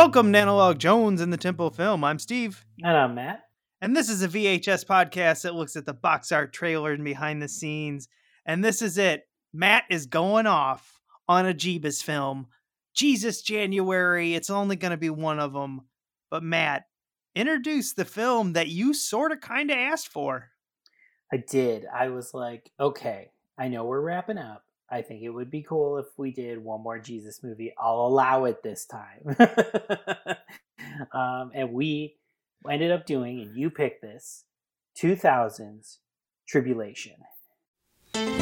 Welcome to Analog Jones in the Temple Film. I'm Steve, And I'm Matt. and this is a VHS podcast that looks at the box art trailer and behind the scenes. And this is it. Matt is going off on a Jeebus film. Jesus January. It's only going to be one of them. But Matt, introduce the film that you sort of kind of asked for. I did. I was like, okay, I know we're wrapping up. I think it would be cool if we did one more Jesus movie. I'll allow it this time. um, and we ended up doing, and you picked this 2000s Tribulation.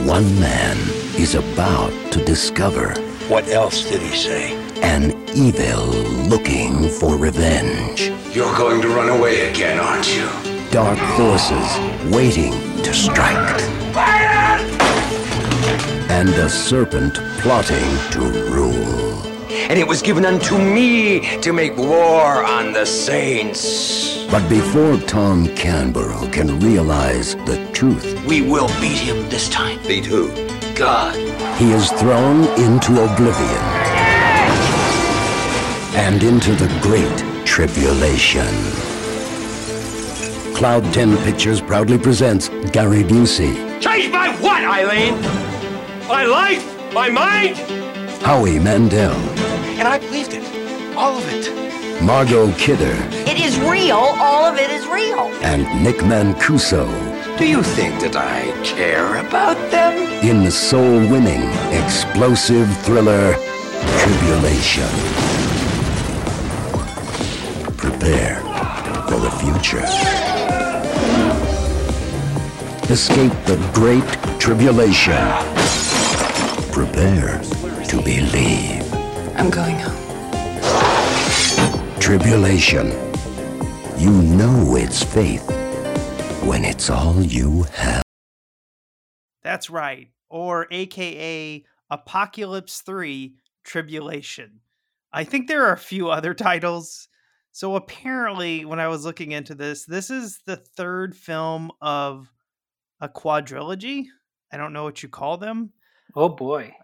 One man is about to discover What else did he say? an evil looking for revenge. You're going to run away again, aren't you? Dark forces waiting to strike. And a serpent plotting to rule. And it was given unto me to make war on the saints. But before Tom Canboro can realize the truth, We will beat him this time. Beat who? God. he is thrown into oblivion and into the Great Tribulation. Cloud 10 Pictures proudly presents Gary Busey, Change my what, Eileen? My life? My mind? Howie Mandel, And I believed it. All of it. Margot Kidder, It is real. All of it is real. and Nick Mancuso Do you think that I care about them? in the soul-winning, explosive thriller Tribulation. Prepare for the future. Escape the Great Tribulation. Prepare to believe. I'm going home. Tribulation. You know it's faith when it's all you have. That's right. Or AKA Apocalypse 3 Tribulation. I think there are a few other titles. So apparently, when I was looking into this, this is the third film of a quadrilogy. I don't know what you call them. Oh boy.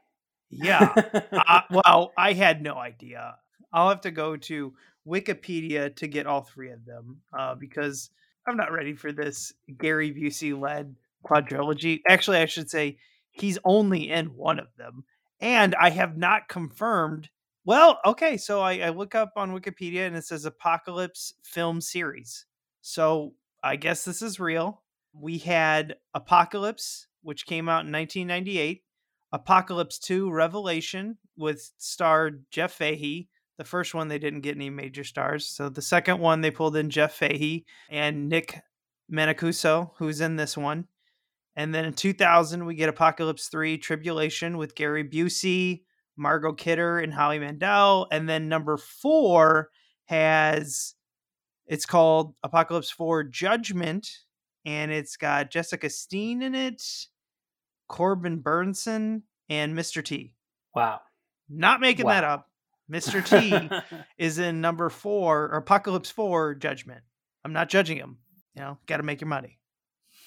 Yeah. uh, well, I had no idea. I'll have to go to Wikipedia to get all three of them uh, because I'm not ready for this Gary Busey led quadrilogy. Actually, I should say he's only in one of them. And I have not confirmed. Well, okay, so I, I look up on Wikipedia and it says Apocalypse Film Series. So I guess this is real. We had Apocalypse, which came out in 1998. Apocalypse 2 Revelation with star Jeff Fahey. The first one they didn't get any major stars. So the second one they pulled in Jeff Fahey and Nick Mancuso, who's in this one. And then in 2000 we get Apocalypse 3 Tribulation with Gary Busey, Margot Kidder, and Howie Mandel. And then number 4 has it's called Apocalypse 4 Judgment and it's got Jessica Steen in it. Corbin Bernsen, and Mr. T. wow. Not making that up. Mr. T is in number four, or Apocalypse 4 Judgment. I'm not judging him. You know, got to make your money.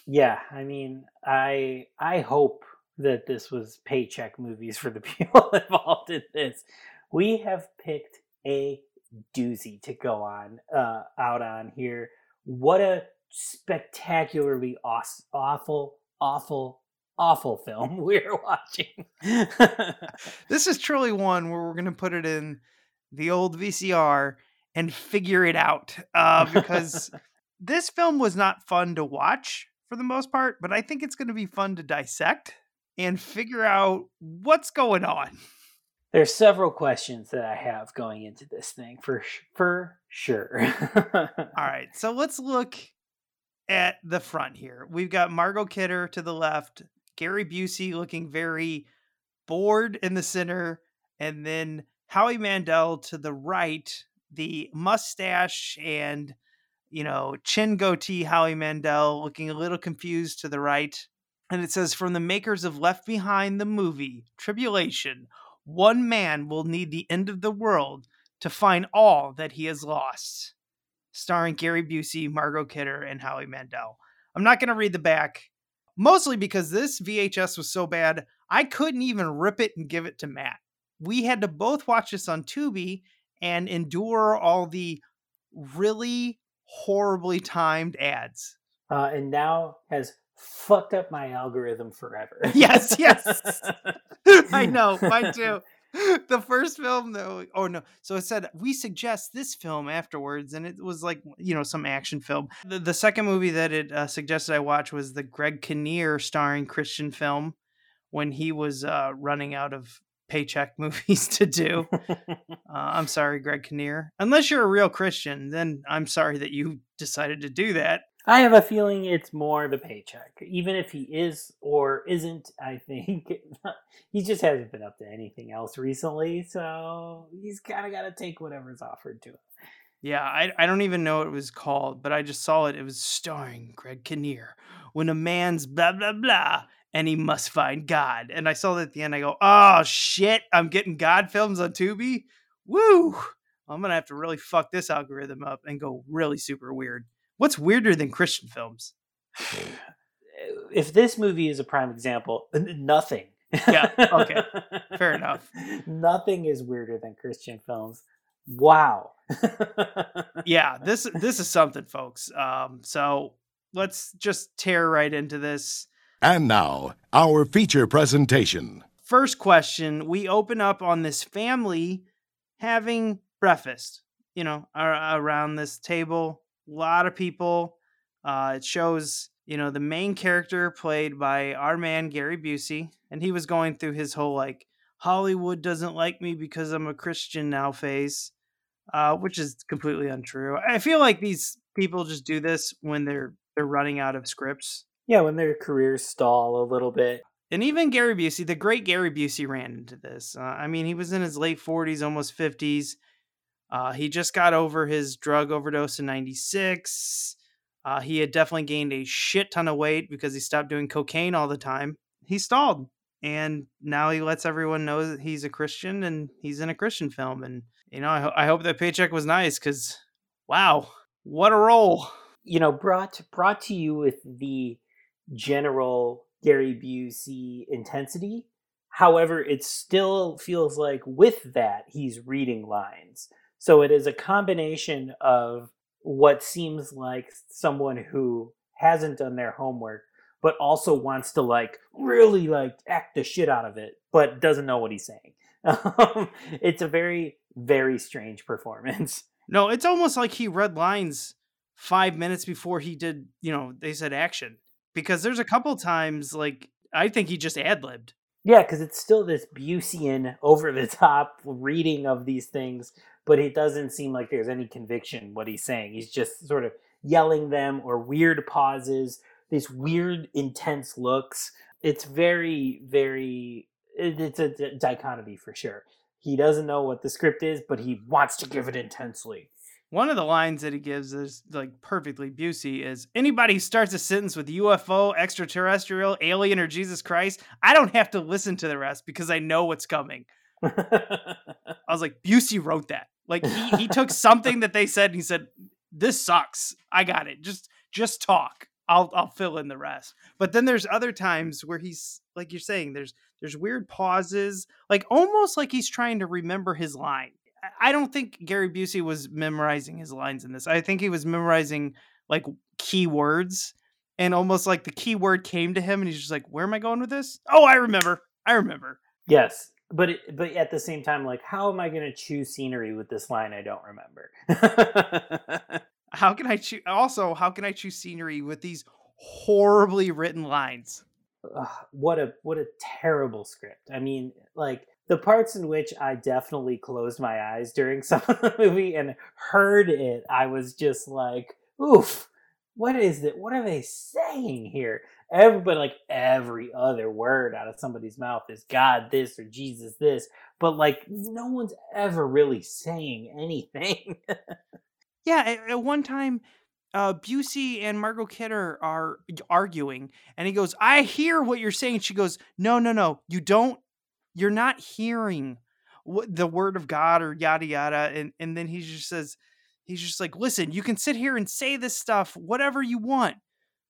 yeah, I mean, I I hope that this was paycheck movies for the people involved in this. We have picked a doozy to go on uh, out on here. What a spectacularly awful, awful, awful film we're watching. This is truly one where we're going to put it in the old VCR and figure it out uh, because this film was not fun to watch for the most part, but I think it's going to be fun to dissect and figure out what's going on. There's several questions that I have going into this thing for for sure. All right, so let's look at the front here. We've got Margot Kidder to the left, Gary Busey looking very bored in the center, and then Howie Mandel to the right, the mustache and you know, chin goatee Howie Mandel looking a little confused to the right. And it says, from the makers of Left Behind the movie, Tribulation, one man will need the end of the world to find all that he has lost. Starring Gary Busey, Margot Kidder, and Howie Mandel. I'm not going to read the back, mostly because this VHS was so bad, I couldn't even rip it and give it to Matt. We had to both watch this on Tubi and endure all the really horribly timed ads. Uh, and now has fucked up my algorithm forever. Yes, yes. I know, mine too. The first film, though, oh no. So it said we suggest this film afterwards, and it was like you know some action film. The, the second movie that it uh, suggested I watch was the Greg Kinnear starring Christian film when he was uh, running out of paycheck movies to do. uh, I'm sorry, Greg Kinnear. Unless you're a real Christian, then I'm sorry that you decided to do that. I have a feeling it's more the paycheck. Even if he is or isn't, I think he just hasn't been up to anything else recently. So he's kind of got to take whatever's offered to him. Yeah, I, I don't even know what it was called, but I just saw it. It was starring Greg Kinnear. When a man's blah, blah, blah, and he must find God. And I saw that at the end. I go, oh, shit, I'm getting God films on Tubi? Woo! I'm going to have to really fuck this algorithm up and go really super weird. What's weirder than Christian films? If this movie is a prime example, nothing. Yeah, okay. Fair enough. Nothing is weirder than Christian films. Wow. yeah, this this is something, folks. Um, so let's just tear right into this. And now, our feature presentation. First question: We open up on this family having breakfast. You know, around this table, a lot of people. Uh, it shows, you know, the main character played by our man Gary Busey, and he was going through his whole like Hollywood doesn't like me because I'm a Christian now phase, uh, which is completely untrue. I feel like these people just do this when they're they're running out of scripts. yeah, when their careers stall a little bit. And even Gary Busey, the great Gary Busey, ran into this. Uh, I mean, he was in his late 40s, almost 50s. Uh, he just got over his drug overdose in 96. Uh, he had definitely gained a shit ton of weight because he stopped doing cocaine all the time. He stalled. And now he lets everyone know that he's a Christian and he's in a Christian film. And, you know, I, ho- I hope that paycheck was nice because, wow, what a role. you know, brought brought to you with the general Gary Busey intensity. However, it still feels like with that he's reading lines. So it is a combination of what seems like someone who hasn't done their homework but also wants to like really like act the shit out of it but doesn't know what he's saying. Um, it's a very very strange performance. No, it's almost like he read lines five minutes before he did, you know, they said action. Because there's a couple times, like, I think he just ad libbed. Yeah, because it's still this Buseian, over the top reading of these things, but it doesn't seem like there's any conviction what he's saying. He's just sort of yelling them or weird pauses, these weird, intense looks. It's very, very. It's a dichotomy for sure. He doesn't know what the script is, but he wants to give it intensely. One of the lines that he gives is like perfectly Busey is anybody who starts a sentence with UFO, extraterrestrial, alien, or Jesus Christ, I don't have to listen to the rest because I know what's coming. I was like, Busey wrote that. Like he, he took something that they said and he said, This sucks. I got it. Just just talk. I'll I'll fill in the rest. But then there's other times where he's like you're saying, there's there's weird pauses, like almost like he's trying to remember his line. I- don't think Gary Busey was memorizing his lines in this. I think he was memorizing like key words and almost like the key word came to him and he's just like, Where am I going with this? Oh, I remember. I remember. yes, but it, but at the same time, like, how am I going to choose scenery with this line I don't remember? How can I choose? Also, how can I choose scenery with these horribly written lines? Ugh, what a what a terrible script. I mean, like the parts in which I definitely closed my eyes during some of the movie and heard it, I was just like, "Oof, what is it? What are they saying here?" Everybody, like every other word out of somebody's mouth is God this or Jesus this, but like no one's ever really saying anything. Yeah, at, at one time uh, Busey and Margot Kidder are arguing, and he goes, "I hear what you're saying." She goes, "No, no, no, you don't. You're not hearing what the word of God or yada yada." And and then he just says, he's just like, "Listen, you can sit here and say this stuff, whatever you want."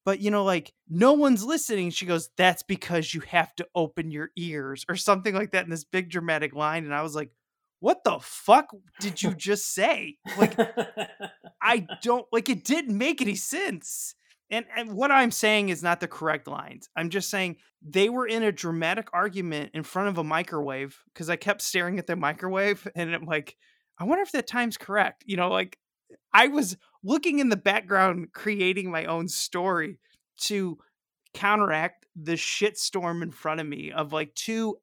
But you know, like no one's listening. She goes, "That's because you have to open your ears," or something like that in this big dramatic line. And I was like, "What the fuck did you just say?" Like, I don't like it didn't make any sense. And and what I'm saying is not the correct lines. I'm just saying they were in a dramatic argument in front of a microwave because I kept staring at the microwave and I'm like, I wonder if that time's correct. You know, like I was looking in the background creating my own story to counteract the shitstorm in front of me of like two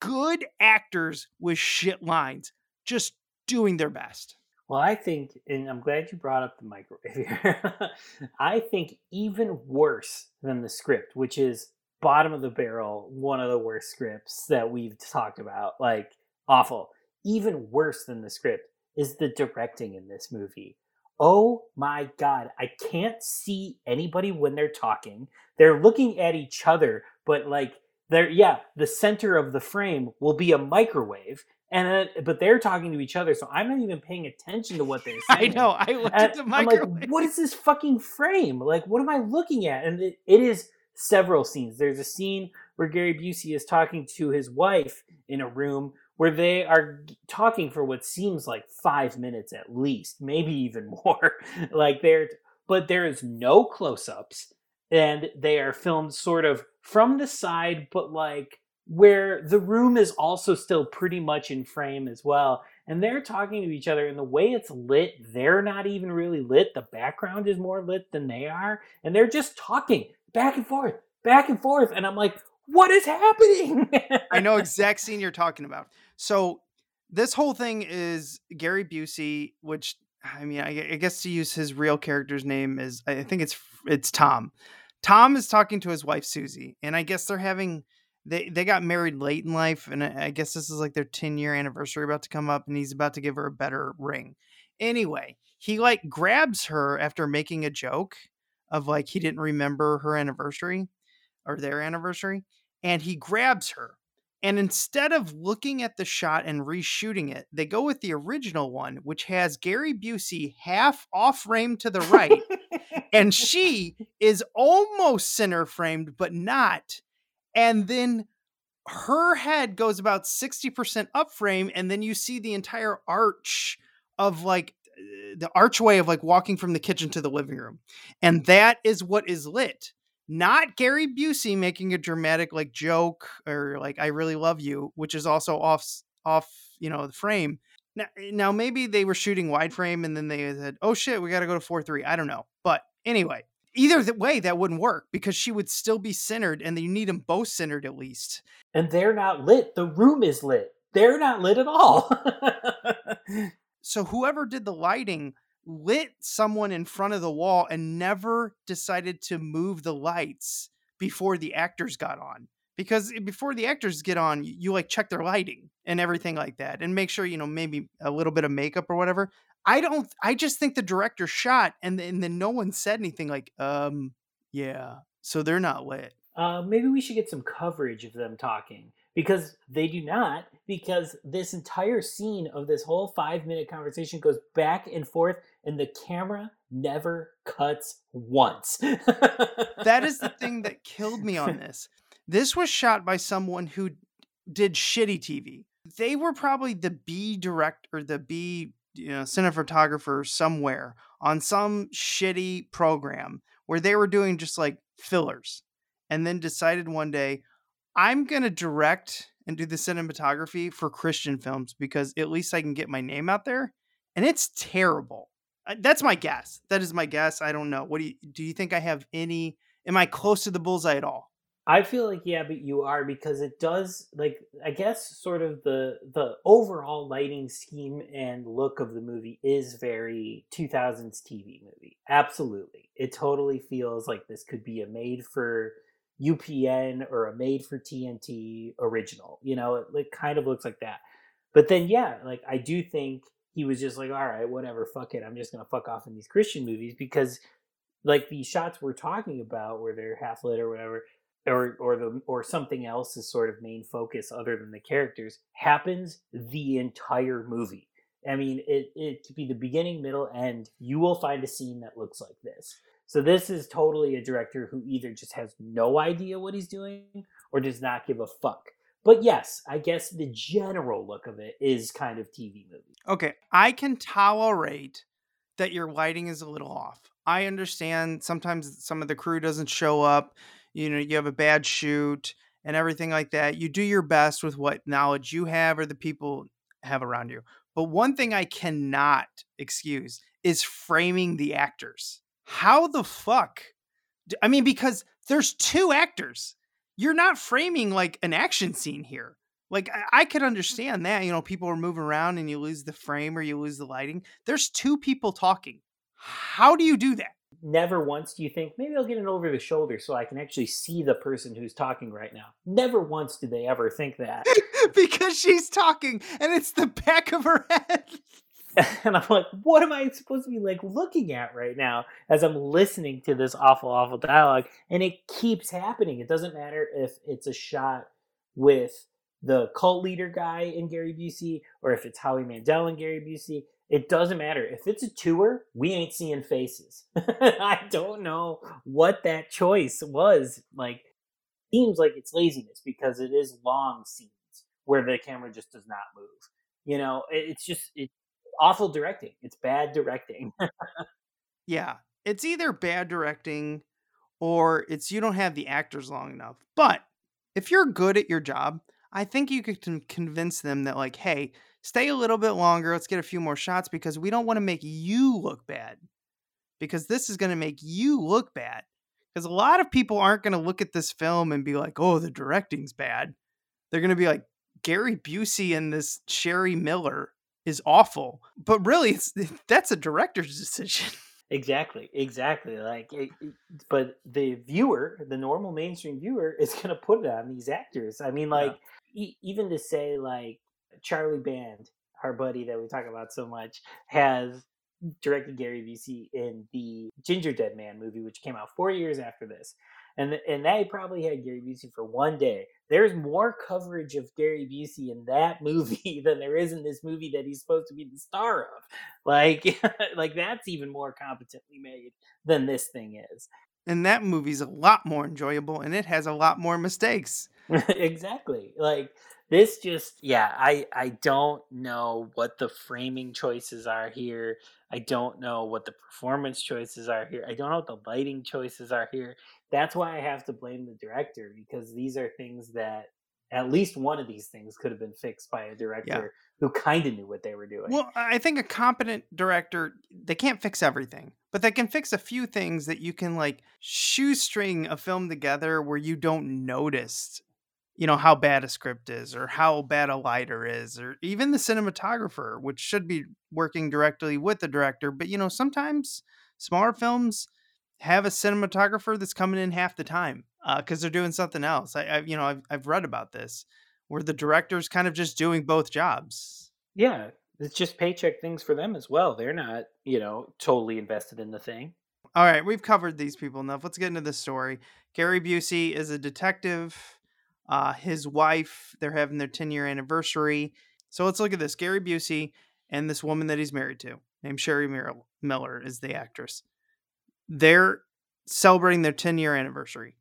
good actors with shit lines just doing their best. Well, I think, and I'm glad you brought up the microwave here. I think even worse than the script, which is bottom of the barrel, one of the worst scripts that we've talked about, like awful. Even worse than the script is the directing in this movie. Oh my god, I can't see anybody when they're talking. They're looking at each other, but like they're yeah, the center of the frame will be a microwave and but they're talking to each other, so I'm not even paying attention to what they're saying. I know. I looked at the I'm like, what is this fucking frame? Like, what am I looking at? And it, it is several scenes. There's a scene where Gary Busey is talking to his wife in a room where they are talking for what seems like five minutes at least, maybe even more. like they're, but there is no close-ups, and they are filmed sort of from the side, but like where the room is also still pretty much in frame as well. And they're talking to each other, and the way it's lit, they're not even really lit. The background is more lit than they are, and they're just talking back and forth, back and forth. And I'm like, what is happening? I know exact scene you're talking about. So this whole thing is Gary Busey, which I mean, I, I guess to use his real character's name is I think it's it's Tom. Tom is talking to his wife Susie, and I guess they're having they they got married late in life, and I guess this is like their 10 year anniversary about to come up, and he's about to give her a better ring. Anyway, he like grabs her after making a joke of like he didn't remember her anniversary or their anniversary, and he grabs her. And instead of looking at the shot and reshooting it, they go with the original one, which has Gary Busey half off frame to the right, and she is almost center framed, but not. And then her head goes about 60% up frame, and then you see the entire arch of like uh, the archway of like walking from the kitchen to the living room. And that is what is lit. Not Gary Busey making a dramatic like joke or like I really love you, which is also off off, you know, the frame. Now, now maybe they were shooting wide frame and then they said, "Oh shit, we got to go to 4-3." I don't know. But anyway, either the way that wouldn't work because she would still be centered and you need them both centered at least. and they're not lit. The room is lit. They're not lit at all. so whoever did the lighting lit someone in front of the wall and never decided to move the lights before the actors got on because before the actors get on you, you like check their lighting and everything like that and make sure you know maybe a little bit of makeup or whatever i don't i just think the director shot and then, and then no one said anything like um yeah so they're not lit uh, maybe we should get some coverage of them talking because they do not. Because this entire scene of this whole five minute conversation goes back and forth, and the camera never cuts once. that is the thing that killed me on this. This was shot by someone who did shitty TV. They were probably the B director, the B you know cinematographer somewhere on some shitty program where they were doing just like fillers and then decided one day I'm going to direct and do the cinematography for Christian films because at least I can get my name out there and it's terrible. Uh, That's my guess. That is my guess. I don't know. What do you do you think I have any am I close to the bullseye at all? I feel like yeah, but you are because it does like I guess sort of the the overall lighting scheme and look of the movie is very 2000s TV movie. Absolutely. It totally feels like this could be a made for UPN or a made for TNT original. You know, it, it kind of looks like that. But then yeah, like I do think he was just like, all right, whatever, fuck it. I'm just gonna fuck off in these Christian movies because like the shots we're talking about where they're half lit or whatever or or the or something else is sort of main focus other than the characters happens the entire movie. I mean it it could be the beginning middle end you will find a scene that looks like this. So this is totally a director who either just has no idea what he's doing or does not give a fuck. But yes i guess the general look of it is kind of tv movie. Okay, I can tolerate that your lighting is a little off. I understand sometimes some of the crew doesn't show up, you know, you have a bad shoot and everything like that. You do your best with what knowledge you have or the people have around you. But one thing I cannot excuse is framing the actors. How the fuck? I mean, because there's two actors. You're not framing like an action scene here. Like I, I could mm-hmm. understand that, you know, people are moving around and you lose the frame or you lose the lighting. There's two people talking. How do you do that? Never once do you think maybe i'll get an over the shoulder so i can actually see the person who's talking right now never once do they ever think that because she's talking and it's the back of her head. and I'm like, what am I supposed to be like looking at right now as I'm listening to this awful, awful dialogue? And it keeps happening. It doesn't matter if it's a shot with the cult leader guy in Gary Busey or if it's Howie Mandel and Gary Busey. It doesn't matter. If it's a tour, we ain't seeing faces. I don't know what that choice was. Like, seems like it's laziness because it is long scenes where the camera just does not move. You know, it's just it's awful directing. It's bad directing. Yeah, it's either bad directing or it's you don't have the actors long enough. But if you're good at your job, I think you could convince them that, like, hey, stay a little bit longer. Let's get a few more shots because we don't want to make you look bad. Because this is going to make you look bad. Because a lot of people aren't going to look at this film and be like, oh, the directing's bad. They're going to be like, Gary Busey and this Sherry Miller is awful. But really, it's that's a director's decision. Exactly, exactly. Like, it, it- but the viewer, the normal mainstream viewer, is going to put it on these actors. I mean, like, e- even to say like Charlie Band, our buddy that we talk about so much, has directed Gary Busey in the Gingerdead Man movie, which came out four years after this. And, and they probably had Gary Busey for one day. There's more coverage of Gary Busey in that movie than there is in this movie that he's supposed to be the star of. Like, like that's even more competently made than this thing is. and that movie's a lot more enjoyable and it has a lot more mistakes. exactly. Like this just yeah, I I don't know what the framing choices are here. I don't know what the performance choices are here. I don't know what the lighting choices are here. That's why I have to blame the director because these are things that at least one of these things could have been fixed by a director who kind of knew what they were doing. Well, I think a competent director, they can't fix everything, but they can fix a few things that you can like shoestring a film together where you don't notice, you know, how bad a script is or how bad a lighter is or even the cinematographer, which should be working directly with the director. But, you know, sometimes smaller films have a cinematographer that's coming in half the time uh, because they're doing something else. I, I you know, I've, I've read about this where the director's kind of just doing both jobs. yeah, it's just paycheck things for them as well. They're not, you know, totally invested in the thing. All right, we've covered these people enough. Let's get into the story. Gary Busey is a detective. Uh, his wife, they're having their 10 year anniversary. So let's look at this. Gary Busey and this woman that he's married to, named Sherry Miller, is the actress. They're celebrating their 10 year anniversary.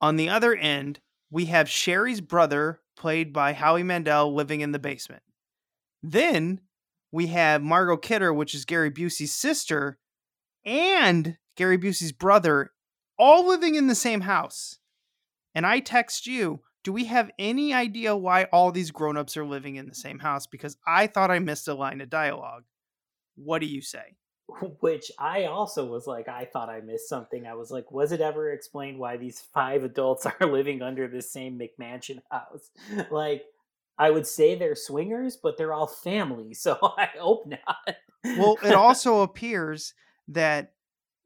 On the other end, we have Sherry's brother, played by Howie Mandel, living in the basement. Then we have Margot Kidder, which is Gary Busey's sister, and Gary Busey's brother, all living in the same house. And I text you, do we have any idea why all these grown-ups are living in the same house? Because I thought I missed a line of dialogue. What do you say? Which I also was like, I thought I missed something. I was like, was it ever explained why these five adults are living under the same McMansion house? Like, I would say they're swingers, but they're all family, so I hope not. Well, it also appears that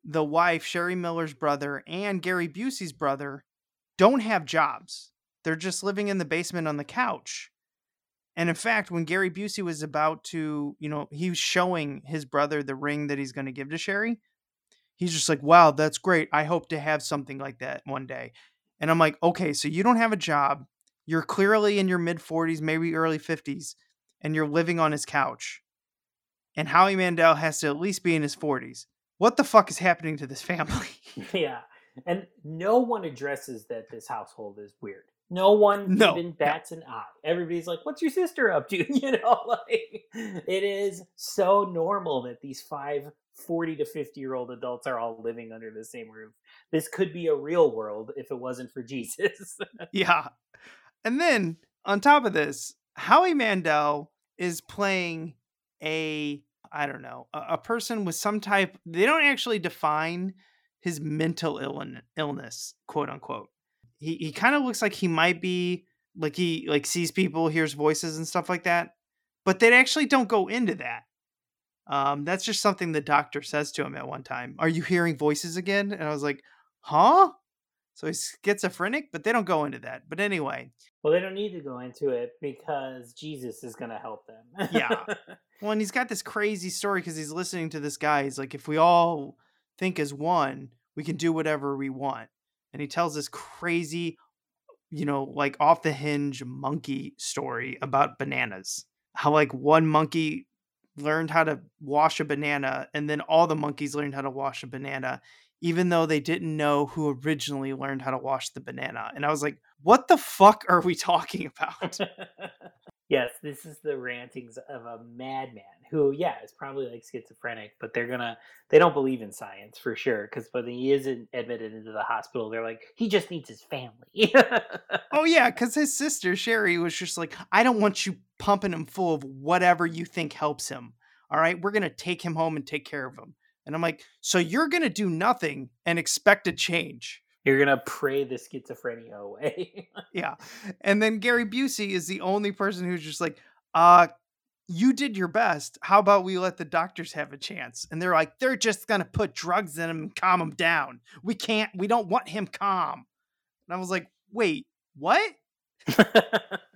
the wife, Sherry Miller's brother, and Gary Busey's brother don't have jobs. They're just living in the basement on the couch. And in fact, when Gary Busey was about to, you know, he was showing his brother the ring that he's going to give to Sherry, he's just like, wow, that's great. I hope to have something like that one day. And I'm like, okay, so you don't have a job. You're clearly in your mid 40s, maybe early 50s, and you're living on his couch. And Howie Mandel has to at least be in his 40s. What the fuck is happening to this family? yeah. And no one addresses that this household is weird. No one No, even no. bats an eye. Everybody's like, "What's your sister up to?" You know, like it is so normal that these five 40 to 50 year old adults are all living under the same roof. This could be a real world if it wasn't for Jesus. yeah. And then on top of this, Howie Mandel is playing a I don't know, a, a person with some type they don't actually define his mental illn- illness, quote unquote. He he kind of looks like he might be like he like sees people, hears voices and stuff like that, but they actually don't go into that. Um, that's just something the doctor says to him at one time. Are you hearing voices again? And I was like, huh? So he's schizophrenic, but they don't go into that. But anyway, well, they don't need to go into it because Jesus is going to help them. Yeah. well, and he's got this crazy story because he's listening to this guy. He's like, if we all think as one, we can do whatever we want. And he tells this crazy, you know, like off the hinge monkey story about bananas. How like one monkey learned how to wash a banana, and then all the monkeys learned how to wash a banana, even though they didn't know who originally learned how to wash the banana. And I was like, what the fuck are we talking about? yes, this is the rantings of a madman who, yeah, is probably like schizophrenic, but they're gonna they don't believe in science for sure. Because when he isn't admitted into the hospital, they're like, he just needs his family. Oh yeah, because his sister Sherry was just like, I don't want you pumping him full of whatever you think helps him. All right, we're gonna take him home and take care of him. And I'm like, so you're gonna do nothing and expect a change? You're gonna pray the schizophrenia away. yeah. And then Gary Busey is the only person who's just like, uh, you did your best. How about we let the doctors have a chance? And they're like, they're just gonna put drugs in him and calm him down. We can't, we don't want him calm. And I was like, wait, what?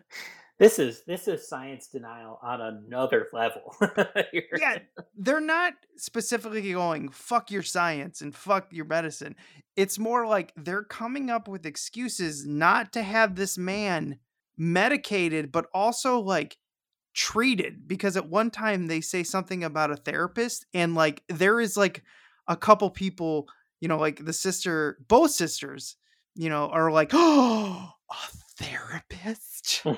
this is this is science denial on another level. Yeah, they're not specifically going fuck your science and fuck your medicine. It's more like they're coming up with excuses not to have this man medicated, but also like treated. Because at one time they say something about a therapist, and like there is like a couple people, you know, like the sister, both sisters, you know, are like, oh, therapist?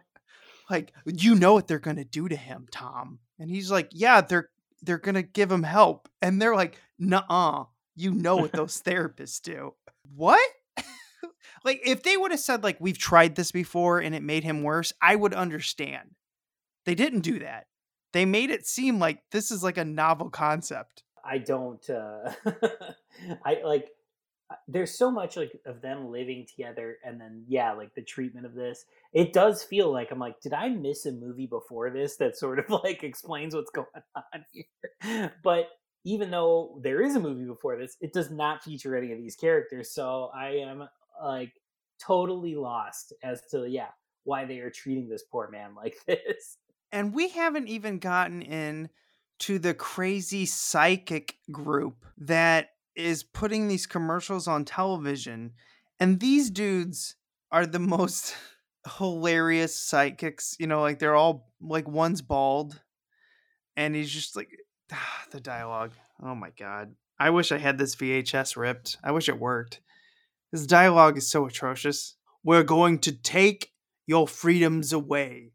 Like you know what they're gonna do to him tom. And he's like yeah they're they're gonna give him help. And they're like nah you know what those therapists do. What? Like if they would have said like we've tried this before and it made him worse i would understand. They didn't do that. They made it seem like this is like a novel concept. I don't uh I like there's so much like of them living together and then yeah like the treatment of this. It does feel like i'm like did i miss a movie before this that sort of like explains what's going on here? But even though there is a movie before this it does not feature any of these characters so i am like totally lost as to yeah why they are treating this poor man like this. And we haven't even gotten in to the crazy psychic group that is putting these commercials on television and these dudes are the most hilarious psychics you know like they're all like one's bald and he's just like the dialogue oh my god. I wish i had this vhs ripped. I wish it worked. This dialogue is so atrocious. We're going to take your freedoms away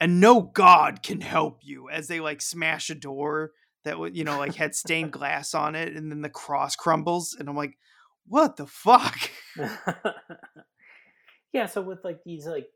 and no god can help you as they like smash a door that would you know like had stained glass on it and then the cross crumbles and i'm like what the fuck? Yeah so with like these like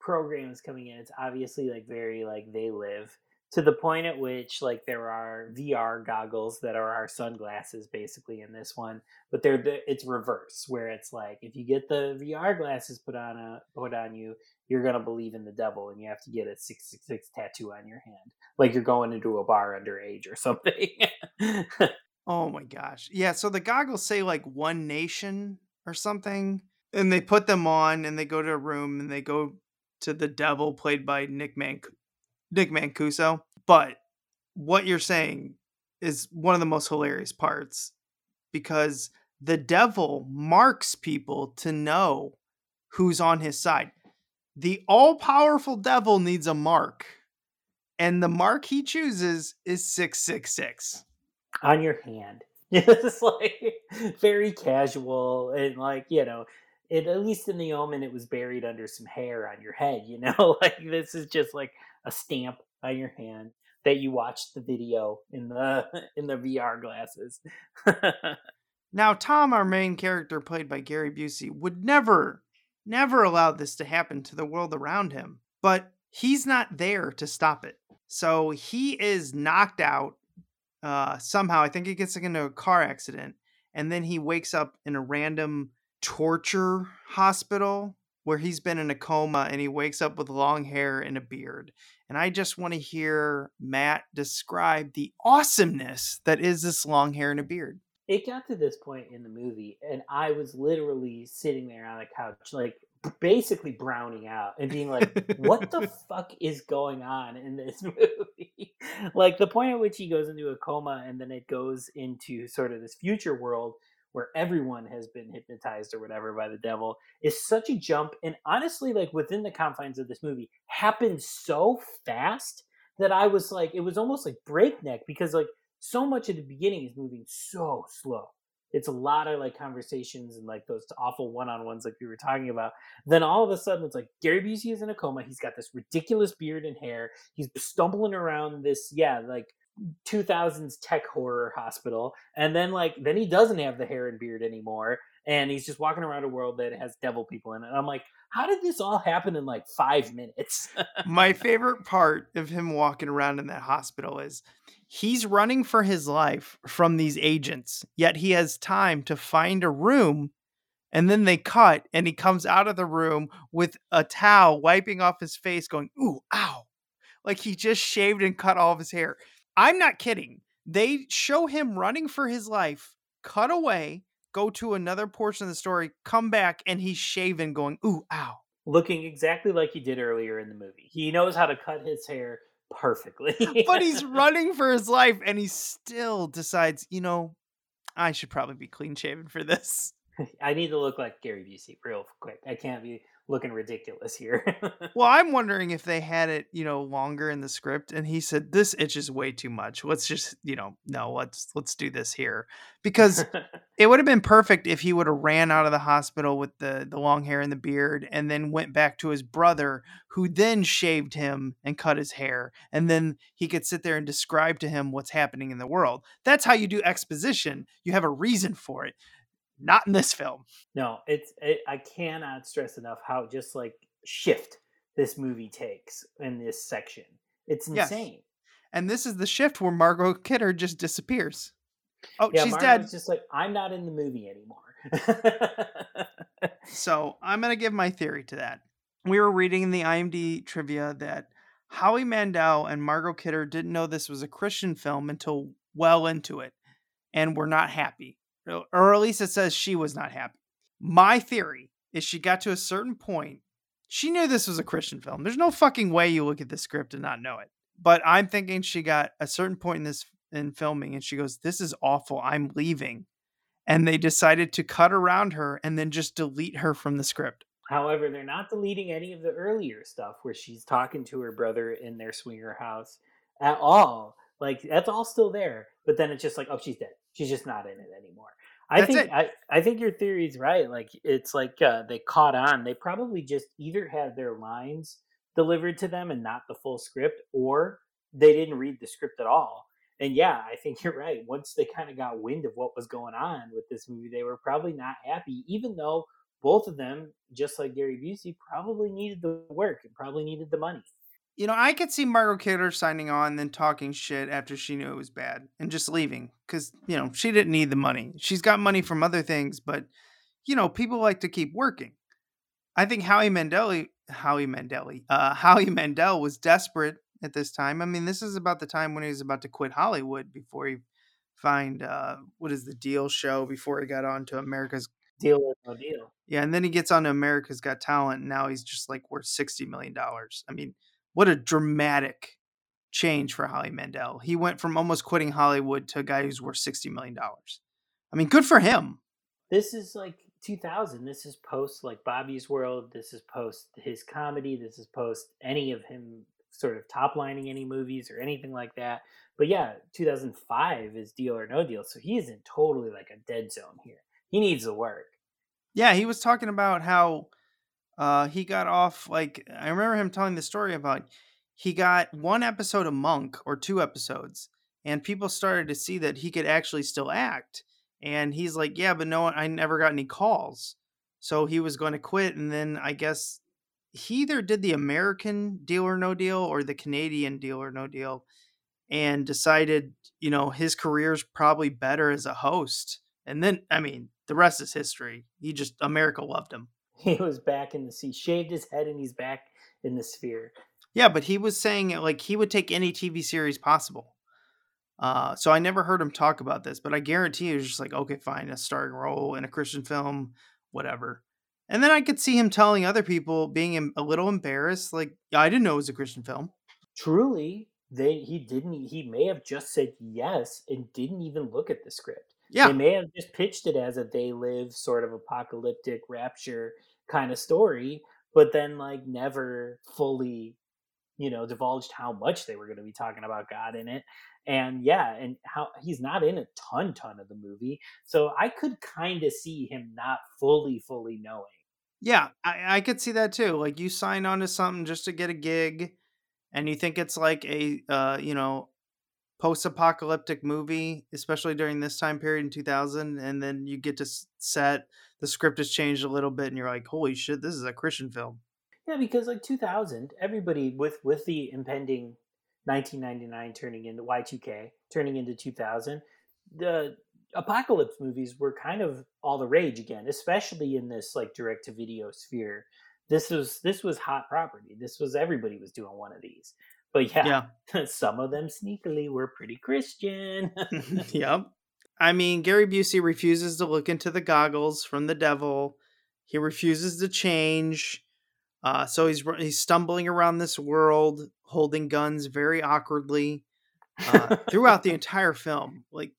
programs coming in it's obviously like very like they live to the point at which like there are VR goggles that are our sunglasses basically in this one, but they're the, it's reverse where it's like if you get the VR glasses put on a put on you, you're gonna believe in the devil and you have to get a six six six tattoo on your hand, like you're going into a bar underage or something. oh my gosh, yeah. So the goggles say like one nation or something, and they put them on and they go to a room and they go to the devil played by Nick Manc- Nick Mancuso. But what you're saying is one of the most hilarious parts because the devil marks people to know who's on his side. The all powerful devil needs a mark, and the mark he chooses is 666. on your hand. It's like very casual and like, you know, it at least in the omen it was buried under some hair on your head, you know? like this is just like a stamp on your hand that you watched the video in the in the VR glasses. Now, Tom, our main character, played by Gary Busey, would never, never allowed this to happen to the world around him. But he's not there to stop it. So he is knocked out uh, somehow. I think he gets into a car accident, and then he wakes up in a random torture hospital where he's been in a coma and he wakes up with long hair and a beard. And I just want to hear Matt describe the awesomeness that is this long hair and a beard. It got to this point in the movie and I was literally sitting there on the couch like basically browning out and being like what the fuck is going on in this movie? Like the point at which he goes into a coma and then it goes into sort of this future world where everyone has been hypnotized or whatever by the devil is such a jump and honestly like within the confines of this movie happened so fast that i was like it was almost like breakneck because like so much of the beginning is moving so slow. It's a lot of like conversations and like those awful one-on-ones like we were talking about. Then all of a sudden it's like gary busey is in a coma. He's got this ridiculous beard and hair. He's stumbling around this yeah like 2000s tech horror hospital. And then like then he doesn't have the hair and beard anymore. And he's just walking around a world that has devil people in it. And i'm like how did this all happen in like five minutes? My favorite part of him walking around in that hospital is he's running for his life from these agents, yet he has time to find a room and then they cut and he comes out of the room with a towel wiping off his face going, "Ooh, ow." Like he just shaved and cut all of his hair. I'm not kidding. They show him running for his life, cut away, go to another portion of the story, come back and he's shaven going, "Ooh, ow." looking exactly like he did earlier in the movie he knows how to cut his hair perfectly but he's running for his life and he still decides, you know, I should probably be clean shaven for this. I need to look like Gary Busey real quick. I can't be looking ridiculous here. Well, I'm wondering if they had it, you know, longer in the script and he said this itches way too much. Let's just, you know, no, let's let's do this here. Because it would have been perfect if he would have ran out of the hospital with the the long hair and the beard and then went back to his brother who then shaved him and cut his hair and then he could sit there and describe to him what's happening in the world. That's how you do exposition. You have a reason for it. Not in this film. no, it's it, I cannot stress enough how just like shift this movie takes in this section. It's Yes. insane. And this is the shift where Margot Kidder just disappears. Oh, Yeah, she's Margo's dead. just like I'm not in the movie anymore. So I'm going to give my theory to that. We were reading in the IMD trivia that Howie Mandel and Margot Kidder didn't know this was a Christian film until well into it and were not happy. Or at least it says she was not happy. My theory is she got to a certain point. She knew this was a Christian film. There's no fucking way you look at the script and not know it. But I'm thinking she got a certain point in this in filming and she goes, This is awful. I'm leaving. And they decided to cut around her and then just delete her from the script. However, they're not deleting any of the earlier stuff where she's talking to her brother in their swinger house at all. Like that's all still there, but then it's just like, oh, she's dead. She's just not in it anymore. I That's think. I, I think your theory is right. Like it's like uh, they caught on. They probably just either had their lines delivered to them and not the full script, or they didn't read the script at all. And yeah, I think you're right. Once they kind of got wind of what was going on with this movie, they were probably not happy, even though both of them, just like Gary Busey, probably needed the work and probably needed the money. You know, I could see Margot Kidder signing on, then talking shit after she knew it was bad and just leaving because, you know, she didn't need the money. She's got money from other things, but, you know, people like to keep working. I think Howie Mandel, Howie Mandel, uh, Howie Mandel was desperate at this time. I mean, this is about the time when he was about to quit Hollywood before he find uh, what is the deal show before he got on to America's Deal or no deal. yeah, and then he gets on to America's Got Talent, and now he's just like worth sixty million dollars. I mean, what a dramatic, change for Howie Mandel. He went from almost quitting Hollywood to a guy who's worth sixty million dollars. I mean, good for him. This is like 2000. This is post like Bobby's World. This is post his comedy. This is post any of him sort of top lining any movies or anything like that. But yeah, 2005 is Deal or No Deal. So he is in totally like a dead zone here. He needs the work. Yeah, he was talking about how uh, he got off. Like I remember him telling the story about he got one episode of Monk or two episodes, and people started to see that he could actually still act. And he's like, "Yeah, but no. I never got any calls." So he was going to quit, and then I guess he either did the American Deal or No Deal or the Canadian Deal or No Deal, and decided, you know, his career's probably better as a host. And then, I mean, the rest is history. He just America loved him. He was back in the sea, shaved his head, and he's back in the sphere. Yeah, but he was saying like he would take any TV series possible. Uh, so I never heard him talk about this, but I guarantee he was just like, okay, fine, a starring role in a Christian film, whatever. And then I could see him telling other people, being a little embarrassed, like, yeah, I didn't know it was a Christian film. Truly, they he didn't. He may have just said yes and didn't even look at the script. Yeah. They may have just pitched it as a they live sort of apocalyptic rapture kind of story, but then like never fully, you know, divulged how much they were going to be talking about God in it. And yeah, and how he's not in a ton ton of the movie. So I could kind of see him not fully fully knowing. Yeah, I, I could see that too. Like you sign on to something just to get a gig and you think it's like a uh, you know, post-apocalyptic movie, especially during this time period in 2000, and then you get to set the script has changed a little bit, and you're like, "Holy shit, this is a Christian film." Yeah, because like 2000, everybody with with the impending 1999 turning into Y2K, turning into 2000, the apocalypse movies were kind of all the rage again, especially in this like direct to video sphere. This was this was hot property. This was everybody was doing one of these. But yeah, yeah. some of them sneakily were pretty Christian. yep. I mean, Gary Busey refuses to look into the goggles from the devil. He refuses to change. Uh, so he's he's stumbling around this world, holding guns very awkwardly uh, throughout the entire film. Like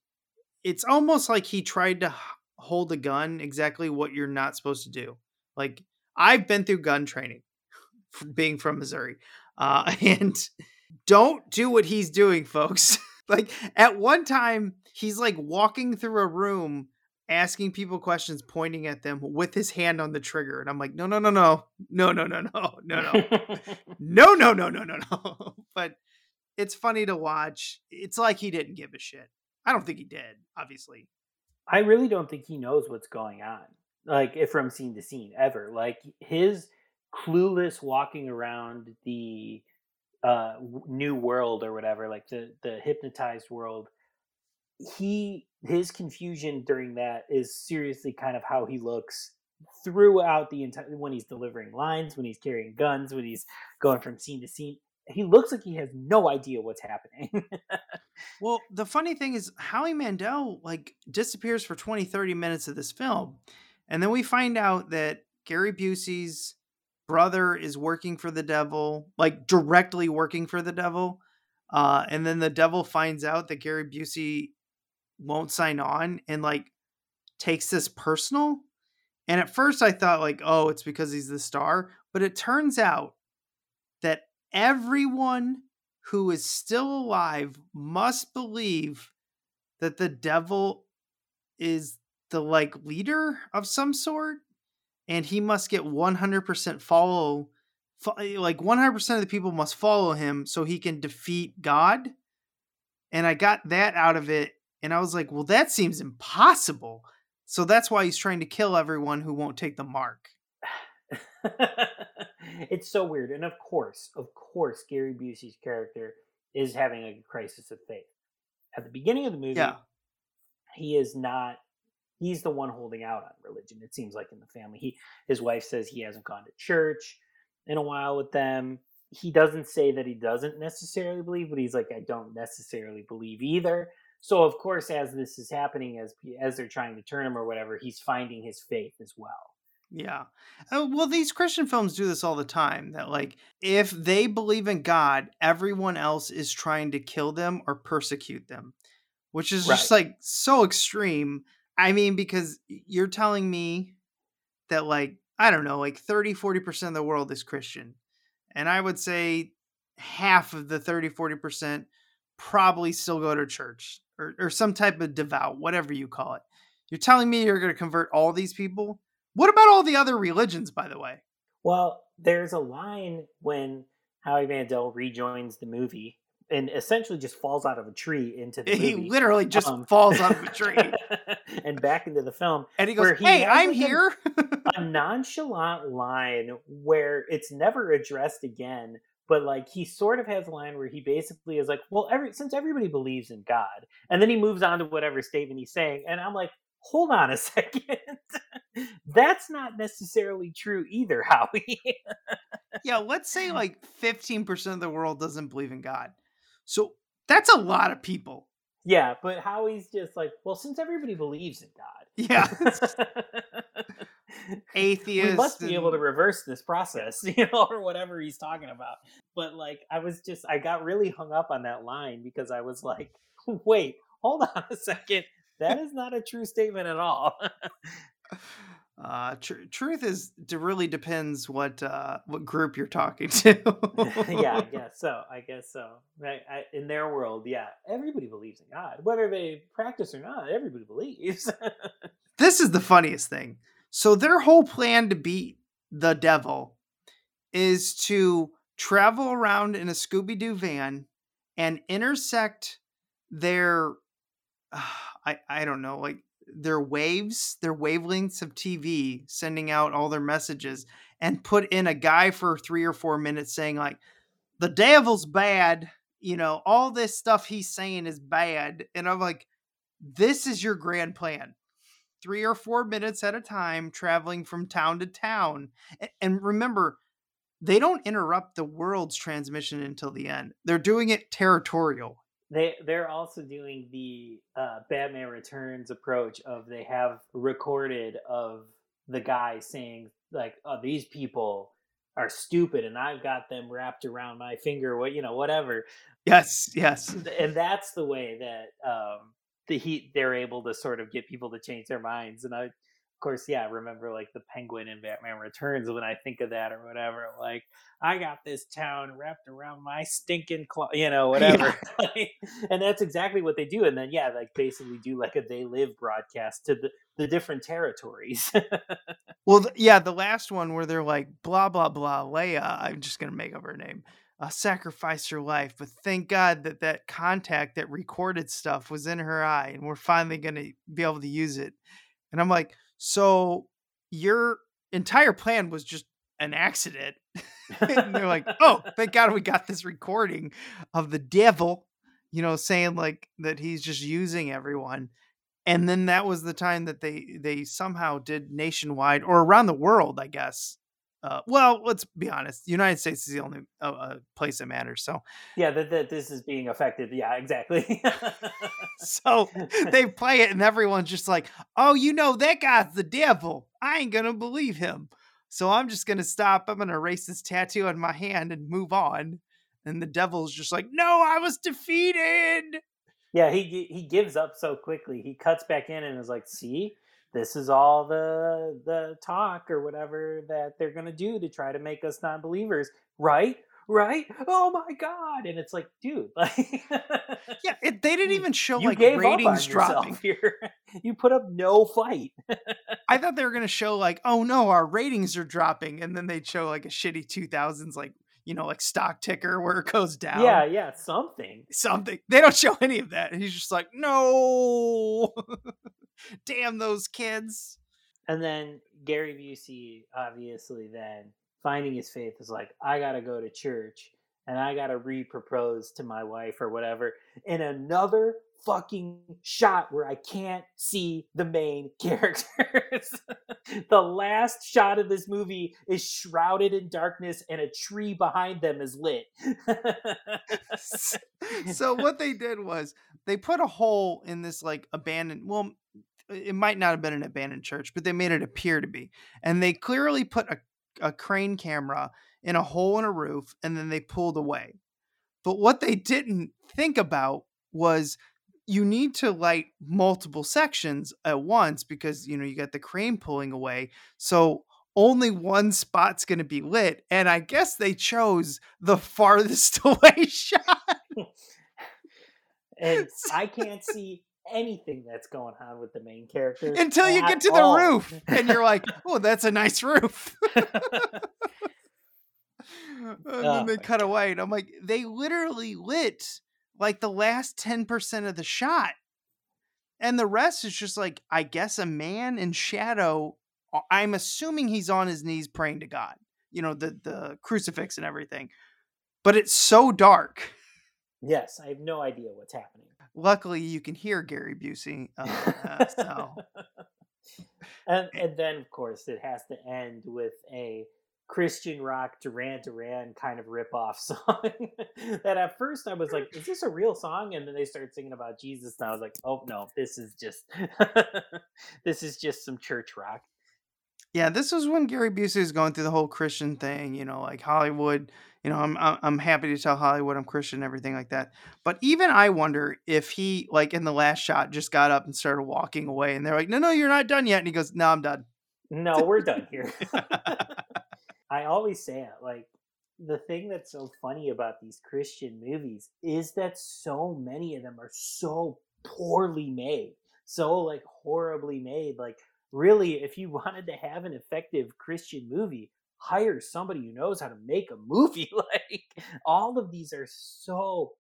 it's almost like he tried to hold a gun exactly what you're not supposed to do. Like I've been through gun training, being from Missouri. Uh, and don't do what he's doing, folks. like at one time, he's like walking through a room asking people questions, pointing at them with his hand on the trigger. And I'm like, no, no, no, no, no, no, no, no, no, no, no, no, no, no, no, no. But it's funny to watch. It's like he didn't give a shit. I don't think he did, obviously. I really don't think he knows what's going on. Like if from scene to scene ever. Like his clueless walking around the uh, new world or whatever, like the the hypnotized world. He his confusion during that is seriously kind of how he looks throughout the entire when he's delivering lines, when he's carrying guns, when he's going from scene to scene. He looks like he has no idea what's happening. well, the funny thing is Howie Mandel like disappears for 20 30 minutes of this film. And then we find out that Gary Busey's brother is working for the devil, like directly working for the devil. Uh, and then the devil finds out that Gary Busey won't sign on and like takes this personal. And at first I thought like, oh, it's because he's the star, but it turns out that everyone who is still alive must believe that the devil is the like leader of some sort and he must get 100% follow eh, like 100% of the people must follow him so he can defeat God. And I got that out of it and I was like, "Well, that seems impossible." So that's why he's trying to kill everyone who won't take the mark. it's so weird. And of course, of course, Gary Busey's character is having a crisis of faith. At the beginning of the movie, yeah. he is not he's the one holding out on religion it seems like in the family he his wife says he hasn't gone to church in a while with them he doesn't say that he doesn't necessarily believe but he's like i don't necessarily believe either so of course as this is happening as as they're trying to turn him or whatever he's finding his faith as well Yeah. Uh, well, these Christian films do this all the time. That like, if they believe in God, everyone else is trying to kill them or persecute them, which is just like so extreme. I mean, because you're telling me that like I don't know, like 30, 40% of the world is Christian. And I would say half of the 30, 40% probably still go to church or, or some type of devout, whatever you call it. You're telling me you're going to convert all these people? What about all the other religions, by the way? Well, there's a line when Howie Mandel rejoins the movie and essentially just falls out of a tree into the He movie. literally just Um, falls out of a tree. and back into the film. And he goes, Hey, I'm like, a- here. a nonchalant line where it's never addressed again but like he sort of has a line where he basically is like well every since everybody believes in god and then he moves on to whatever statement he's saying and i'm like hold on a second that's not necessarily true either howie yeah, let's say like 15% of the world doesn't believe in God. So that's a lot of people. yeah but howie's just like well since everybody believes in god Yeah. atheist, we must be able to reverse this process, you know, or whatever he's talking about. But like, I was just, I got really hung up on that line because I was like, wait, hold on a second. That is not a true statement at all. Uh, tr- truth is, it really depends what uh, what group you're talking to. yeah, I guess so. I guess so. Right? I, in their world, yeah, everybody believes in God, whether they practice or not. Everybody believes. this is the funniest thing. So their whole plan to beat the devil is to travel around in a Scooby Doo van and intersect their I I don't know like their waves, their wavelengths of TV sending out all their messages and put in a guy for 3 or 4 minutes saying like the devil's bad, you know, all this stuff he's saying is bad and I'm like this is your grand plan three or four minutes at a time, traveling from town to town. And remember, they don't interrupt the world's transmission until the end. They're doing it territorial. They they're also doing the uh, Batman Returns approach of they have recorded of the guy saying like, "Oh, these people are stupid, and I've got them wrapped around my finger." What you know, whatever. Yes, yes. and that's the way that um the heat they're able to sort of get people to change their minds and i course yeah I remember like the penguin in batman returns when i think of that or whatever like i got this town wrapped around my stinking claw you know whatever and that's exactly what they do and then yeah like basically do like a they live broadcast to the, the different territories Well, th- yeah, the last one where they're like, blah, blah, blah, Leia, I'm just going to make up her name, uh, sacrificed her life. But thank God that that contact that recorded stuff was in her eye and we're finally going to be able to use it. And I'm like, so your entire plan was just an accident. and they're like, oh, thank God we got this recording of the devil, you know, saying like that he's just using everyone. And then that was the time that they they somehow did nationwide or around the world, I guess. Uh, well, let's be honest. The United States is the only uh, uh, place that matters. So, yeah that, that this is being affected yeah exactly so they play it, and everyone's just like, "Oh, you know that guy's the devil. I ain't gonna believe him." So I'm just gonna stop. I'm gonna erase this tattoo on my hand and move on. And the devil's just like, "No, I was defeated." Yeah, he he gives up so quickly. He cuts back in and is like, "See, this is all the the talk or whatever that they're gonna do to try to make us non-believers, right? Right? Oh my god!" And it's like, dude, like, Yeah, it, they didn't even show you like ratings dropping. here. you put up no fight. I thought they were gonna show like, oh no, our ratings are dropping, and then they'd show like a shitty two thousands, like you know, like stock ticker where it goes down. yeah, yeah, something. something. They don't show any of that. And he's just like, no, damn those kids. And then Gary Busey, obviously, then finding his faith is like, I gotta go to church and I gotta re-propose to my wife or whatever. In another fucking shot where I can't see the main characters. The last shot of this movie is shrouded in darkness and a tree behind them is lit. so what they did was they put a hole in this like abandoned. Well, it might not have been an abandoned church, but they made it appear to be. And they clearly put a, a crane camera in a hole in a roof and then they pulled away. But what they didn't think about was you need to light multiple sections at once because you know you got the crane pulling away. So only one spot's going to be lit and I guess they chose the farthest away shot. and I can't see anything that's going on with the main character until you get to the all. roof and you're like, "Oh, that's a nice roof." and Oh then they cut away and I'm like, "They literally lit like the last 10% of the shot." And the rest is just like, I guess a man in shadow. uh, I'm assuming he's on his knees praying to God. You know, the the crucifix and everything. But it's so dark. yes, I have no idea what's happening. Luckily, you can hear Gary Busey. Uh, uh, so and and then of course it has to end with a Christian rock Duran Duran kind of rip off song that at first I was like, is this a real song? And then they started singing about Jesus, and I was like, oh no, this is just this is just some church rock. Yeah, this was when Gary Busey was going through the whole Christian thing, you know, like Hollywood. You know, I'm I'm I'm happy to tell Hollywood I'm Christian and everything like that. But even I wonder if he, like in the last shot, just got up and started walking away, and they're like, "No, no, you're not done yet," and he goes, "No, I'm done." No, we're done here. I always say it like the thing that's so funny about these Christian movies is that so many of them are so poorly made, so like horribly made. Like, really, if you wanted to have an effective Christian movie, hire somebody who knows how to make a movie. like, all of these are so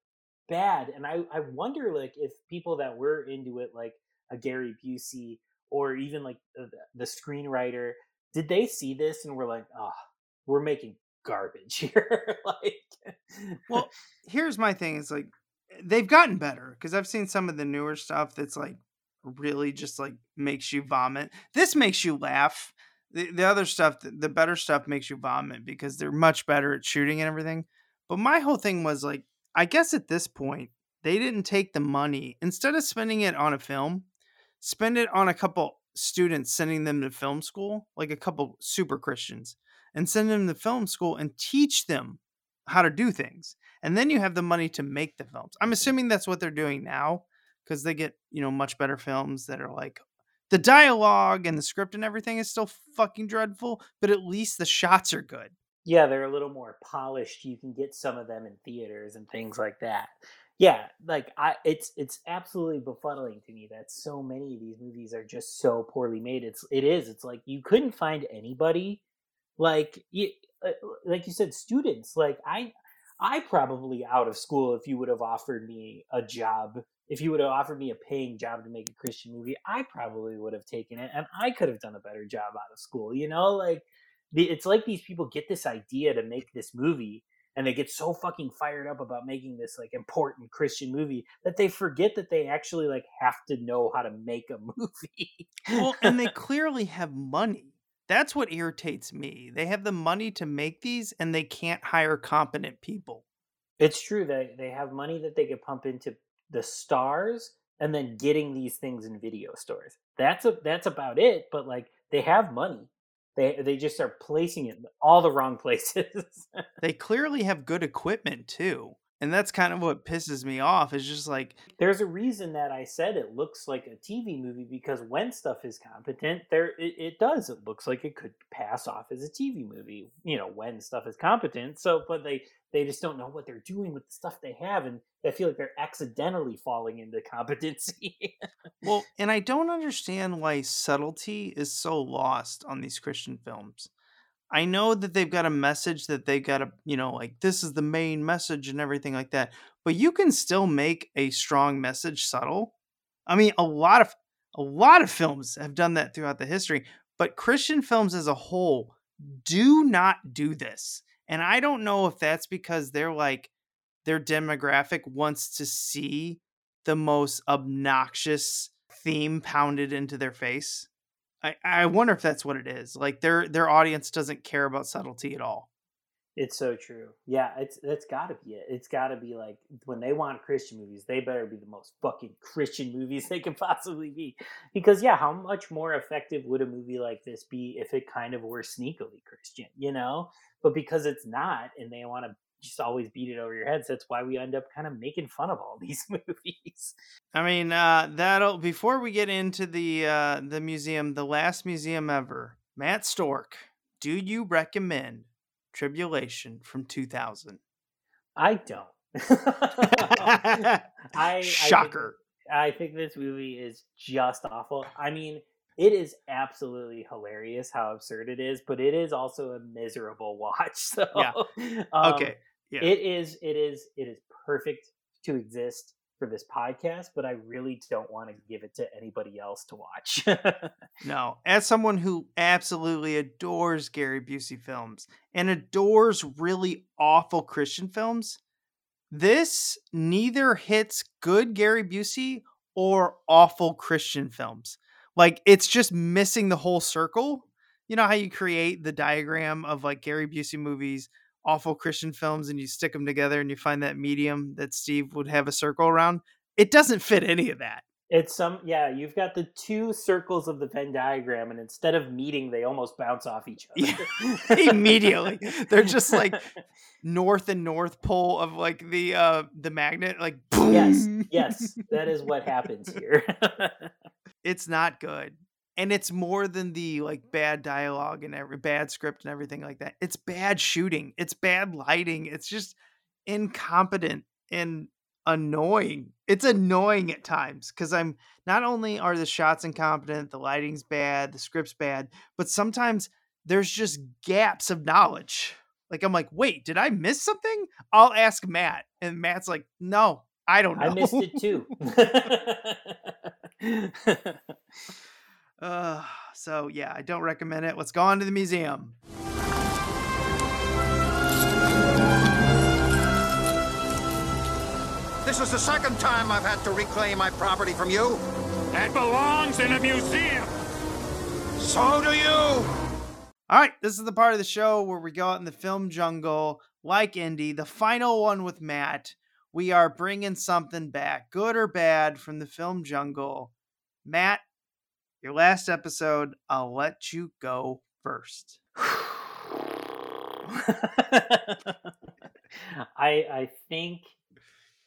bad, and I I wonder like if people that were into it, like a Gary Busey or even like the, the screenwriter, did they see this and were like, oh, we're making garbage here? like, Well, here's my thing: is like eh, they've gotten better because I've seen some of the newer stuff that's like really just like makes you vomit. This makes you laugh. The, the other stuff, the, the better stuff, makes you vomit because they're much better at shooting and everything. But my whole thing was like, I guess at this point they didn't take the money instead of spending it on a film, spend it on a couple students sending them to film school, like a couple super Christians, and send them to film school and teach them how to do things. And then you have the money to make the films. I'm assuming that's what they're doing now because they get, you know, much better films that are like the dialogue and the script and everything is still fucking dreadful, but at least the shots are good. yeah, they're a little more polished. You can get some of them in theaters and things like that. Yeah, like I, it's it's absolutely befuddling to me that so many of these movies are just so poorly made. It's it is. It's like you couldn't find anybody like you, uh, like you said, students. Like I, I probably out of school if you would have offered me a job, if you would have offered me a paying job to make a Christian movie, I probably would have taken it, and I could have done a better job out of school. You know, like it's like these people get this idea to make this movie and they get so fucking fired up about making this like important christian movie that they forget that they actually like have to know how to make a movie Well, and they clearly have money. That's what irritates me. They have the money to make these and they can't hire competent people. it's true that they have money that they could pump into the stars and then getting these things in video stores that's a that's about it but like they have money they they just are placing it in all the wrong places They clearly have good equipment too. And that's kind of what pisses me off. Is just like there's a reason that I said it looks like a TV movie because when stuff is competent, there it, it does. It looks like it could pass off as a TV movie, you know, when stuff is competent. So, but they they just don't know what they're doing with the stuff they have, and they feel like they're accidentally falling into competency. Well, and I don't understand why subtlety is so lost on these Christian films. I know that they've got a message that they got to, you know, like this is the main message and everything like that, but you can still make a strong message subtle. I mean, a lot of a lot of films have done that throughout the history, but Christian films as a whole do not do this. And I don't know if that's because they're like their demographic wants to see the most obnoxious theme pounded into their face. I, wonder if that's what it is. Like their their audience doesn't care about subtlety at all. It's so true. Yeah, it's that's got to be it. It's got to be like when they want Christian movies, they better be the most fucking Christian movies they can possibly be. Because yeah, how much more effective would a movie like this be if it kind of were sneakily Christian, you know? But because it's not, and they want to just always beat it over your heads, that's why we end up kind of making fun of all these movies. I mean, uh, that'll before we get into the uh, the museum, the last museum ever, Matt Stork. Do you recommend Tribulation from 2000? I don't. I, I think- Shocker. I think this movie is just awful. I mean, it is absolutely hilarious how absurd it is, but it is also a miserable watch. So, Yeah. um, okay. Yeah. it is. It is. It is perfect to exist for this podcast, but I really don't want to give it to anybody else to watch. No, as someone who absolutely adores Gary Busey films and adores really awful Christian films, this neither hits good Gary Busey or awful Christian films. Like it's just missing the whole circle. You know how you create the diagram of like Gary Busey movies, awful Christian films, and you stick them together and you find that medium that Steve would have a circle around? It doesn't fit any of that. It's some yeah, you've got the two circles of the Venn diagram, and instead of meeting, they almost bounce off each other. Immediately. They're just like north and north pole of like the uh the magnet like yes, yes, that is what happens here. it's not good and it's more than the like bad dialogue and every bad script and everything like that it's bad shooting it's bad lighting it's just incompetent and annoying it's annoying at times because i'm not only are the shots incompetent the lighting's bad the script's bad but sometimes there's just gaps of knowledge. Like i'm like wait did i miss something? I'll ask matt and matt's like no i don't know I missed it too. Uh, so yeah, I don't recommend it. Let's go on to the museum. This is the second time I've had to reclaim my property from you. That belongs in a museum. So do you. All right, this is the part of the show where we go out in the film jungle, like Indy, the final one with Matt. We are bringing something back, good or bad, from the film jungle. Matt, your last episode, I'll let you go first. I I think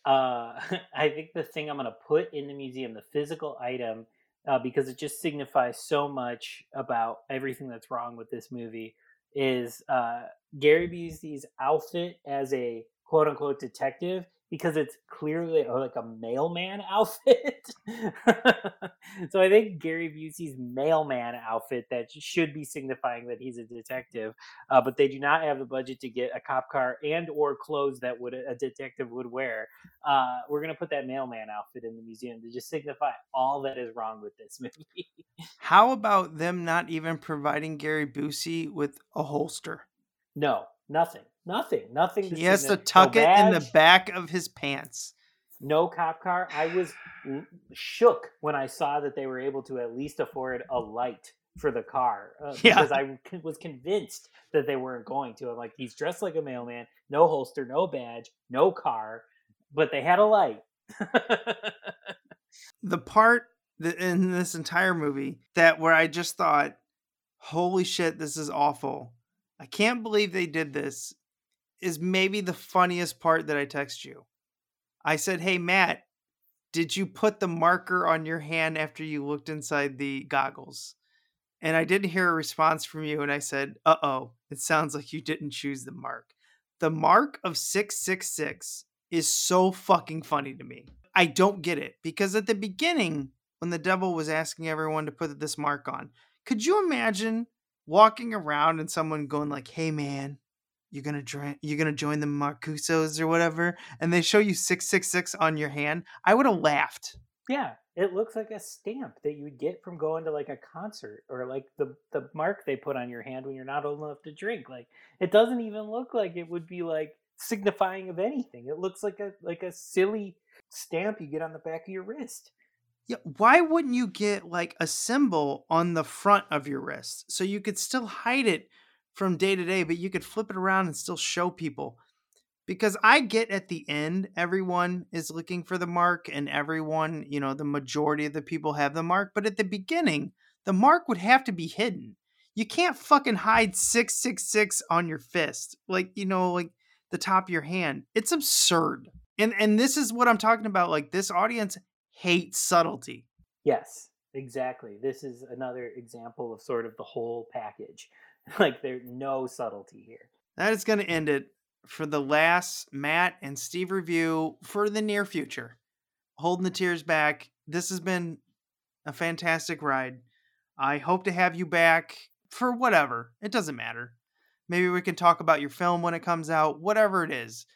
uh, I think the thing I'm going to put in the museum, the physical item, uh, because it just signifies so much about everything that's wrong with this movie, is uh, Gary Busey's outfit as a quote unquote detective. Because it's clearly like a mailman outfit. so I think Gary Busey's mailman outfit that should be signifying that he's a detective, uh, but they do not have the budget to get a cop car and or clothes that would a detective would wear. Uh, we're gonna put that mailman outfit in the museum to just signify all that is wrong with this movie. How about them not even providing Gary Busey with a holster? no, nothing, nothing, nothing. He has to tuck no it in the back of his pants. No cop car. I was shook when I saw that they were able to at least afford a light for the car uh, Yeah. because I was convinced that they weren't going to. I'm like, he's dressed like a mailman, no holster, no badge, no car, but they had a light. the part that in this entire movie that where I just thought, holy shit, this is awful. I can't believe they did this is maybe the funniest part that I text you. I said, Hey Matt, did you put the marker on your hand after you looked inside the goggles? And I didn't hear a response from you. And I said, Uh oh, it sounds like you didn't choose the mark. The mark of 666 is so fucking funny to me. I don't get it because at the beginning, when the devil was asking everyone to put this mark on, could you imagine walking around and someone going like, "Hey man, you're gonna join you're gonna join the Marcusos or whatever," and they show you six six six on your hand? I would have laughed. Yeah, it looks like a stamp that you would get from going to like a concert or like the the mark they put on your hand when you're not old enough to drink. Like it doesn't even look like it would be like signifying of anything. It looks like a like a silly stamp you get on the back of your wrist. Yeah, why wouldn't you get like a symbol on the front of your wrist so you could still hide it from day to day, but you could flip it around and still show people. Because I get at the end, everyone is looking for the mark, and everyone, you know, the majority of the people have the mark. But at the beginning, the mark would have to be hidden. You can't fucking hide 666 on your fist, like, you know, like the top of your hand. It's absurd. And and this is what I'm talking about. Like this audience hates subtlety. Yes, exactly. This is another example of sort of the whole package. Like there's no subtlety here. That is going to end it for the last Matt and Steve review for the near future. Holding the tears back. This has been a fantastic ride. I hope to have you back for whatever. It doesn't matter. Maybe we can talk about your film when it comes out, whatever it is.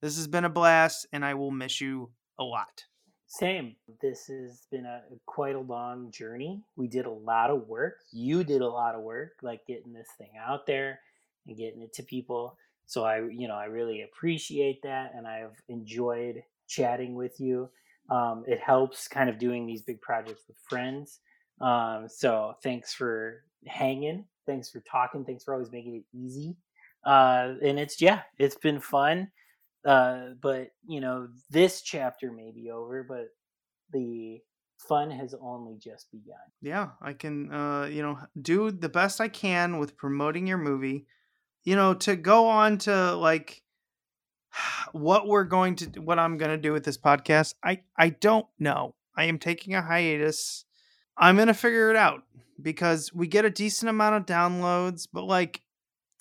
This has been a blast, and I will miss you a lot. Same. This has been a quite a long journey. We did a lot of work. You did a lot of work, like getting this thing out there and getting it to people. So I, you know, I really appreciate that, and I've enjoyed chatting with you. Um, it helps kind of doing these big projects with friends. Um, so thanks for hanging. Thanks for talking. Thanks for always making it easy. Uh, and it's yeah, it's been fun. Uh, but you know, this chapter may be over, but the fun has only just begun. Yeah, I can, uh, you know, do the best I can with promoting your movie. You know, to go on to like what we're going to, what I'm going to do with this podcast, I I don't know. I am taking a hiatus. I'm gonna figure it out because we get a decent amount of downloads, but like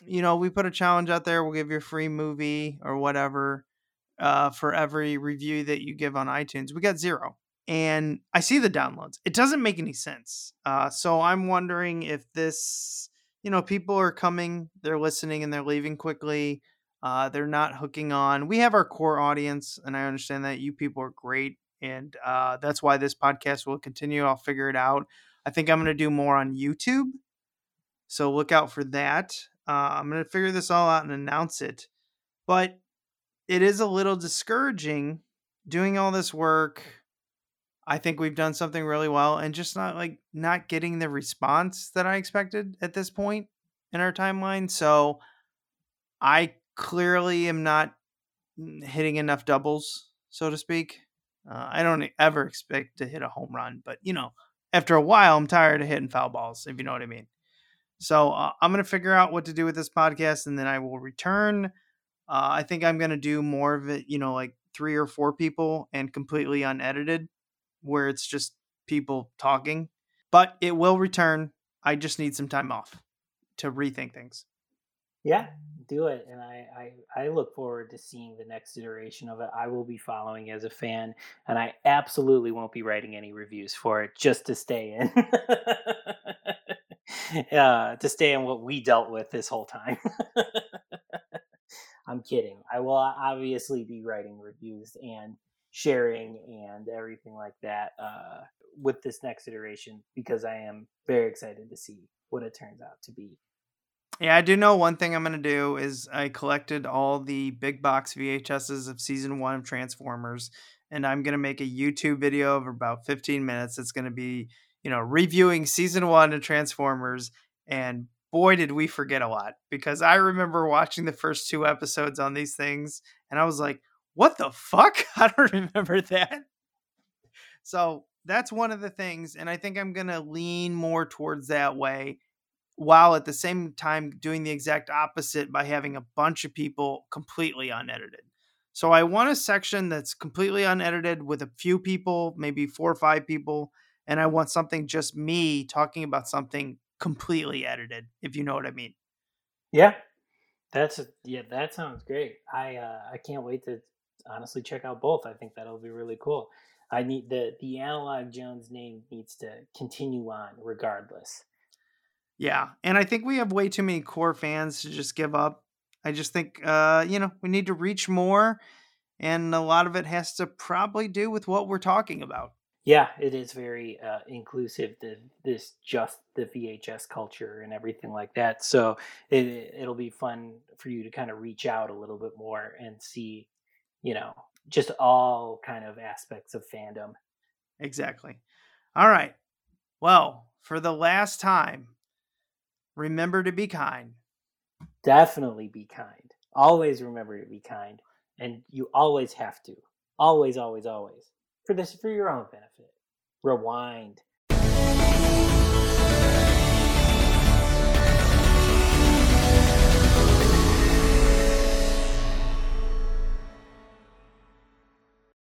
you know, we put a challenge out there. We'll give you a free movie or whatever uh, for every review that you give on iTunes. We got zero. And I see the downloads. It doesn't make any sense. Uh, so I'm wondering if this, you know, people are coming, they're listening, and they're leaving quickly. Uh, they're not hooking on. We have our core audience, and I understand that you people are great. And uh, that's why this podcast will continue. I'll figure it out. I think I'm going to do more on YouTube. So look out for that. Uh, I'm going to figure this all out and announce it. But it is a little discouraging doing all this work. I think we've done something really well and just not like not getting the response that I expected at this point in our timeline. So I clearly am not hitting enough doubles, so to speak. Uh, I don't ever expect to hit a home run, but you know, after a while, I'm tired of hitting foul balls, if you know what I mean. So uh, I'm going to figure out what to do with this podcast and then I will return. Uh, I think I'm going to do more of it, you know, like three or four people and completely unedited, where it's just people talking. But it will return. I just need some time off to rethink things. Yeah, do it. And I, I, I look forward to seeing the next iteration of it. I will be following as a fan, and I absolutely won't be writing any reviews for it just to stay in. uh, to stay in what we dealt with this whole time. I'm kidding. I will obviously be writing reviews and sharing and everything like that uh, with this next iteration because I am very excited to see what it turns out to be. Yeah, I do know one thing I'm going to do is I collected all the big box VHSs of season one of Transformers, and I'm going to make a YouTube video of about 15 minutes. It's going to be you know, reviewing season one of Transformers, and boy, did we forget a lot because I remember watching the first two episodes on these things, and I was like, what the fuck? I don't remember that. So that's one of the things, and I think I'm gonna lean more towards that way, while at the same time doing the exact opposite by having a bunch of people completely unedited. So I want a section that's completely unedited with a few people, maybe four or five people, and I want something just me talking about something completely edited, if you know what I mean. Yeah. That's a, yeah, that sounds great. I uh I can't wait to honestly check out both. I think that'll be really cool. I need the the analog Jones name needs to continue on regardless. Yeah, and I think we have way too many core fans to just give up. I just think uh, you know, we need to reach more and a lot of it has to probably do with what we're talking about. Yeah, it is very uh, inclusive. The this just the VHS culture and everything like that. So it it'll be fun for you to kind of reach out a little bit more and see, you know, just all kind of aspects of fandom. Exactly. All right. Well, for the last time, remember to be kind, definitely be kind. Always remember to be kind, and you always have to. Always, always, always. For this, for your own benefit. Rewind.